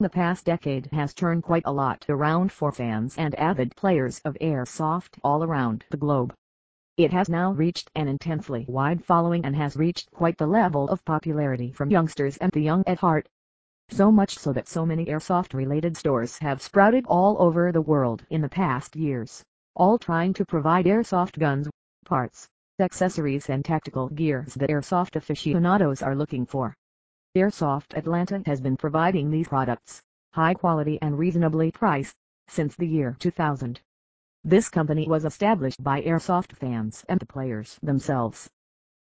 The past decade has turned quite a lot around for fans and avid players of airsoft all around the globe. It has now reached an intensely wide following and has reached quite the level of popularity from youngsters and the young at heart. So much so that so many airsoft-related stores have sprouted all over the world in the past years, all trying to provide airsoft guns, parts, accessories and tactical gears that airsoft aficionados are looking for. Airsoft Atlanta has been providing these products, high quality and reasonably priced, since the year 2000. This company was established by airsoft fans and the players themselves.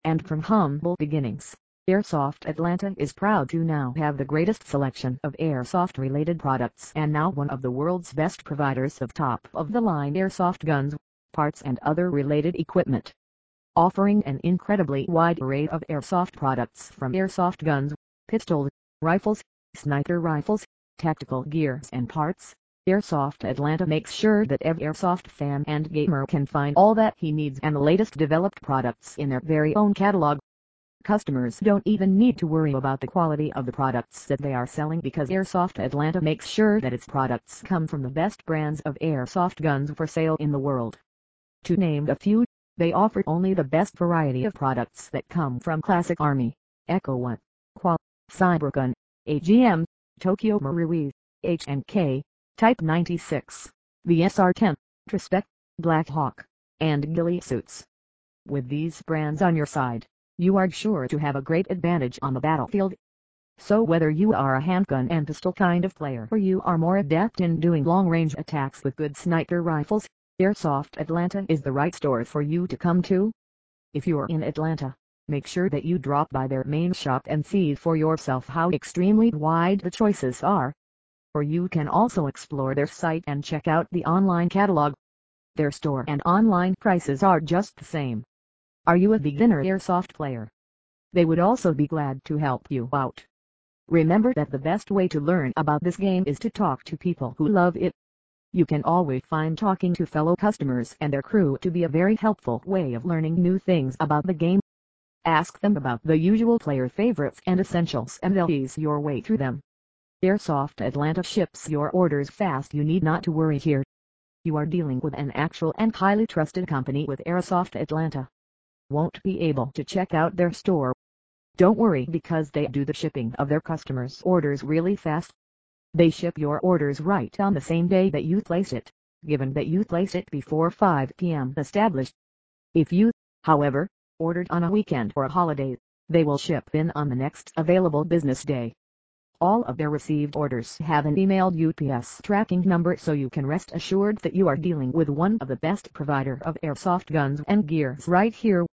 And from humble beginnings, Airsoft Atlanta is proud to now have the greatest selection of airsoft related products and now one of the world's best providers of top of the line airsoft guns, parts and other related equipment. Offering an incredibly wide array of airsoft products from airsoft guns, pistols, rifles, sniper rifles, tactical gears and parts, Airsoft Atlanta makes sure that every airsoft fan and gamer can find all that he needs and the latest developed products in their very own catalog. Customers don't even need to worry about the quality of the products that they are selling because Airsoft Atlanta makes sure that its products come from the best brands of airsoft guns for sale in the world. To name a few, they offer only the best variety of products that come from Classic Army, Echo One, Qual, Cybergun, AGM, Tokyo Marui, H&K, Type 96, the SR-10, Trispec, Black Hawk, and Ghillie suits. With these brands on your side, you are sure to have a great advantage on the battlefield. So whether you are a handgun and pistol kind of player or you are more adept in doing long-range attacks with good sniper rifles, Airsoft Atlanta is the right store for you to come to. If you're in Atlanta, make sure that you drop by their main shop and see for yourself how extremely wide the choices are. Or you can also explore their site and check out the online catalog. Their store and online prices are just the same. Are you a beginner airsoft player? They would also be glad to help you out. Remember that the best way to learn about this game is to talk to people who love it. You can always find talking to fellow customers and their crew to be a very helpful way of learning new things about the game. Ask them about the usual player favorites and essentials and they'll ease your way through them. Airsoft Atlanta ships your orders fast you need not to worry here. You are dealing with an actual and highly trusted company with Airsoft Atlanta won't be able to check out their store. Don't worry because they do the shipping of their customers' orders really fast. They ship your orders right on the same day that you place it, given that you place it before 5 p.m. established. If you, however, ordered on a weekend or a holiday, they will ship in on the next available business day. All of their received orders have an emailed UPS tracking number so you can rest assured that you are dealing with one of the best provider of airsoft guns and gears right here.